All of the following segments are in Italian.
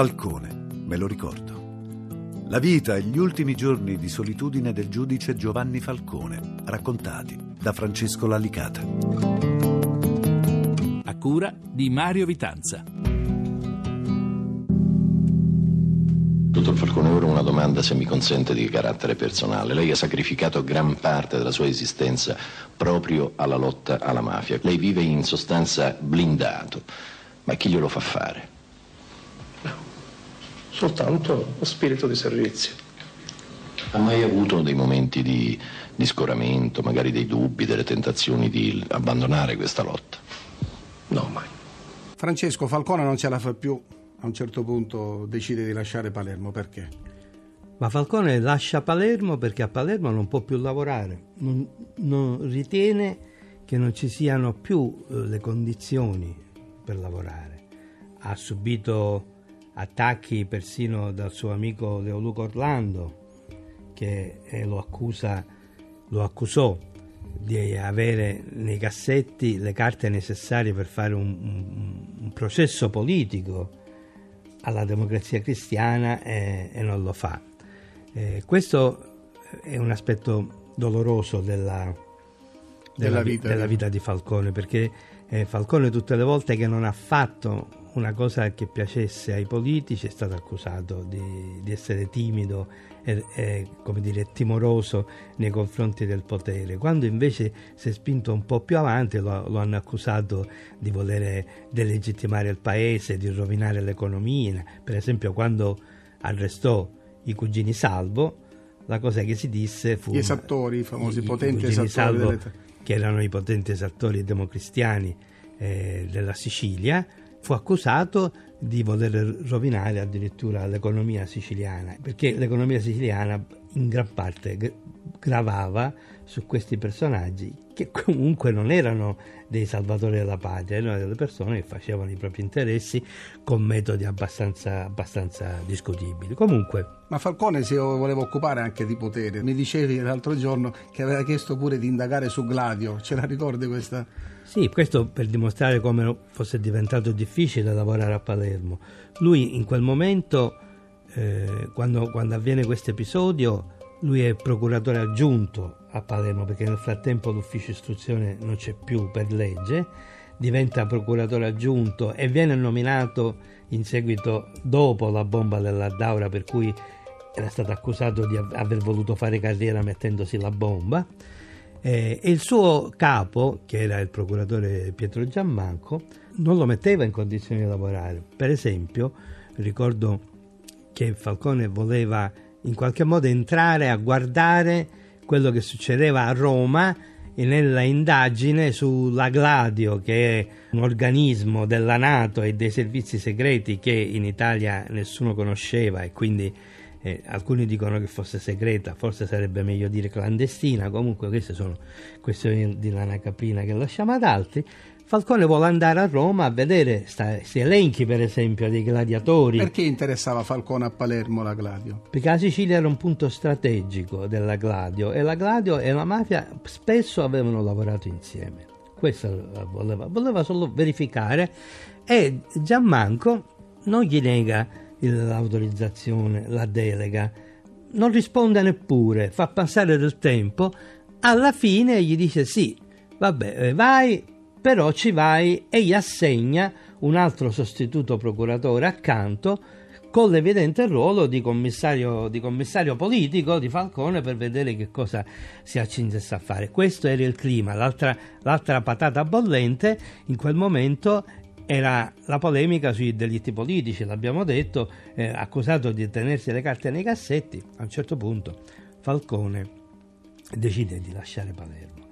Falcone, me lo ricordo. La vita e gli ultimi giorni di solitudine del giudice Giovanni Falcone, raccontati da Francesco Lalicata. A cura di Mario Vitanza. Dottor Falcone, ora una domanda, se mi consente, di carattere personale. Lei ha sacrificato gran parte della sua esistenza proprio alla lotta alla mafia. Lei vive in sostanza blindato, ma chi glielo fa fare? Soltanto lo spirito di servizio. Ha mai avuto dei momenti di, di scoramento, magari dei dubbi, delle tentazioni di abbandonare questa lotta? No, mai. Francesco Falcone non ce la fa più a un certo punto decide di lasciare Palermo, perché? Ma Falcone lascia Palermo perché a Palermo non può più lavorare, non, non ritiene che non ci siano più eh, le condizioni per lavorare. Ha subito attacchi persino dal suo amico Leoluco Orlando, che eh, lo, accusa, lo accusò di avere nei cassetti le carte necessarie per fare un, un, un processo politico alla democrazia cristiana e, e non lo fa. Eh, questo è un aspetto doloroso della, della, della, vita, della vita, di Falcone, perché eh, Falcone tutte le volte che non ha fatto una cosa che piacesse ai politici è stato accusato di, di essere timido e, e, come dire, timoroso nei confronti del potere, quando invece si è spinto un po' più avanti lo, lo hanno accusato di voler delegittimare il paese, di rovinare l'economia, per esempio quando arrestò i cugini Salvo, la cosa che si disse fu... Gli esattori, i famosi i, potenti i esattori. Salvo, delle... che erano i potenti esattori democristiani eh, della Sicilia, fu accusato di voler rovinare addirittura l'economia siciliana, perché l'economia siciliana in gran parte gravava su questi personaggi che comunque non erano dei salvatori della patria, erano delle persone che facevano i propri interessi con metodi abbastanza, abbastanza discutibili. Comunque, Ma Falcone si voleva occupare anche di potere. Mi dicevi l'altro giorno che aveva chiesto pure di indagare su Gladio, ce la ricordi questa? Sì, questo per dimostrare come fosse diventato difficile lavorare a Palermo. Lui in quel momento, eh, quando, quando avviene questo episodio, lui è procuratore aggiunto a Palermo perché nel frattempo l'ufficio istruzione non c'è più per legge, diventa procuratore aggiunto e viene nominato in seguito dopo la bomba dell'Addaura per cui era stato accusato di aver voluto fare carriera mettendosi la bomba. E il suo capo, che era il procuratore Pietro Giammanco, non lo metteva in condizioni di lavorare. Per esempio, ricordo che Falcone voleva in qualche modo entrare a guardare quello che succedeva a Roma nella indagine sulla Gladio, che è un organismo della Nato e dei servizi segreti che in Italia nessuno conosceva e quindi eh, alcuni dicono che fosse segreta, forse sarebbe meglio dire clandestina, comunque queste sono questioni di lana caprina che lasciamo ad altri. Falcone vuole andare a Roma a vedere questi elenchi, per esempio, dei gladiatori. Perché interessava Falcone a Palermo la Gladio? Perché la Sicilia era un punto strategico della Gladio e la Gladio e la mafia spesso avevano lavorato insieme. Questo voleva, voleva solo verificare e Gianmanco non gli nega l'autorizzazione, la delega, non risponde neppure, fa passare del tempo, alla fine gli dice sì, vabbè, eh, vai, però ci vai e gli assegna un altro sostituto procuratore accanto con l'evidente ruolo di commissario, di commissario, politico di Falcone per vedere che cosa si accingesse a fare. Questo era il clima, l'altra, l'altra patata bollente in quel momento era la polemica sui delitti politici, l'abbiamo detto, eh, accusato di tenersi le carte nei cassetti, a un certo punto Falcone decide di lasciare Palermo.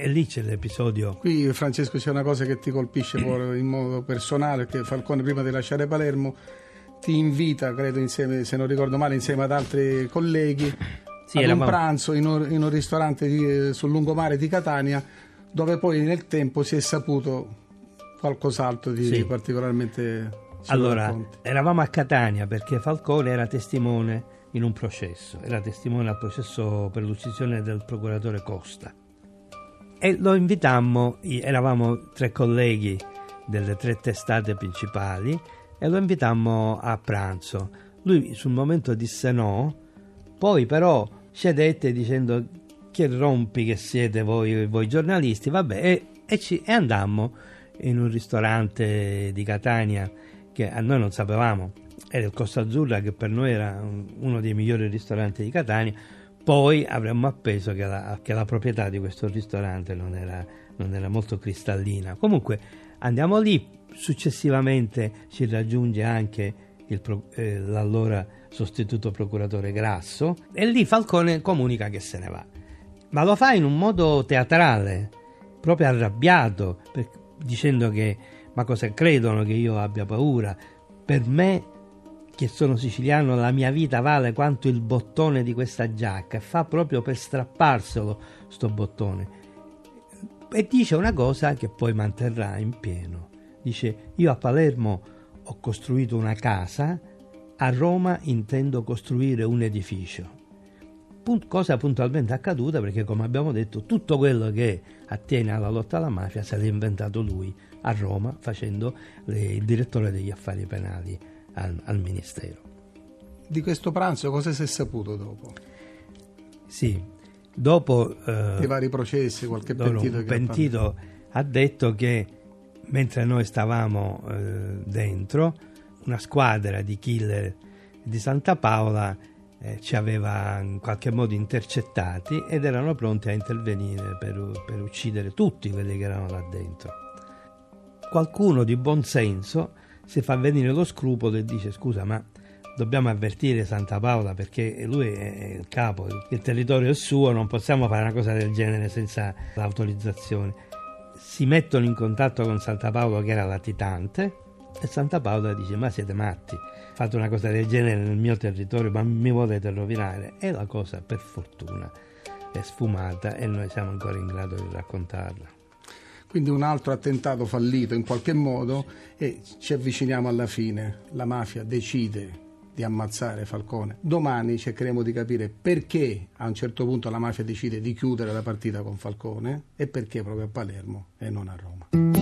E lì c'è l'episodio. Qui, Francesco, c'è una cosa che ti colpisce in modo personale: che Falcone, prima di lasciare Palermo, ti invita, credo, insieme, se non ricordo male, insieme ad altri colleghi, sì, ad un pranzo in un, in un ristorante di, sul lungomare di Catania, dove poi nel tempo si è saputo qualcos'altro di sì. particolarmente. Allora, eravamo a Catania perché Falcone era testimone in un processo, era testimone al processo per l'uccisione del procuratore Costa e lo invitammo, eravamo tre colleghi delle tre testate principali, e lo invitammo a pranzo. Lui sul momento disse no, poi però cedette dicendo che rompi che siete voi, voi giornalisti, vabbè, e, e, ci, e andammo in un ristorante di Catania che a noi non sapevamo, era il Costa Azzurra che per noi era uno dei migliori ristoranti di Catania, poi avremmo appeso che la, che la proprietà di questo ristorante non era, non era molto cristallina. Comunque andiamo lì, successivamente ci raggiunge anche il, eh, l'allora sostituto procuratore Grasso e lì Falcone comunica che se ne va. Ma lo fa in un modo teatrale, proprio arrabbiato, per, dicendo che ma cosa credono che io abbia paura? Per me che sono siciliano la mia vita vale quanto il bottone di questa giacca fa proprio per strapparselo sto bottone. E dice una cosa che poi manterrà in pieno. Dice io a Palermo ho costruito una casa a Roma intendo costruire un edificio. Cosa puntualmente accaduta perché come abbiamo detto tutto quello che attiene alla lotta alla mafia se l'è inventato lui a Roma facendo le, il direttore degli affari penali al, al, Ministero. Di questo pranzo cosa si è saputo dopo? Sì, dopo... Eh, I vari processi, qualche pentito, un pentito ha detto che mentre noi stavamo eh, dentro, una squadra di killer di Santa Paola eh, ci aveva in qualche modo intercettati ed erano pronti a intervenire per, per uccidere tutti quelli che erano là dentro. Qualcuno di buon senso si fa venire lo scrupolo e dice scusa ma dobbiamo avvertire Santa Paola perché lui è il capo, il territorio è suo, non possiamo fare una cosa del genere senza l'autorizzazione. Si mettono in contatto con Santa Paola che era latitante e Santa Paola dice ma siete matti, fate una cosa del genere nel mio territorio ma mi volete rovinare? E la cosa per fortuna è sfumata e noi siamo ancora in grado di raccontarla quindi un altro attentato fallito in qualche modo e ci avviciniamo alla fine. La mafia decide di ammazzare Falcone. Domani cercheremo di capire perché a un certo punto la mafia decide di chiudere la partita con Falcone e perché proprio a Palermo e non a Roma.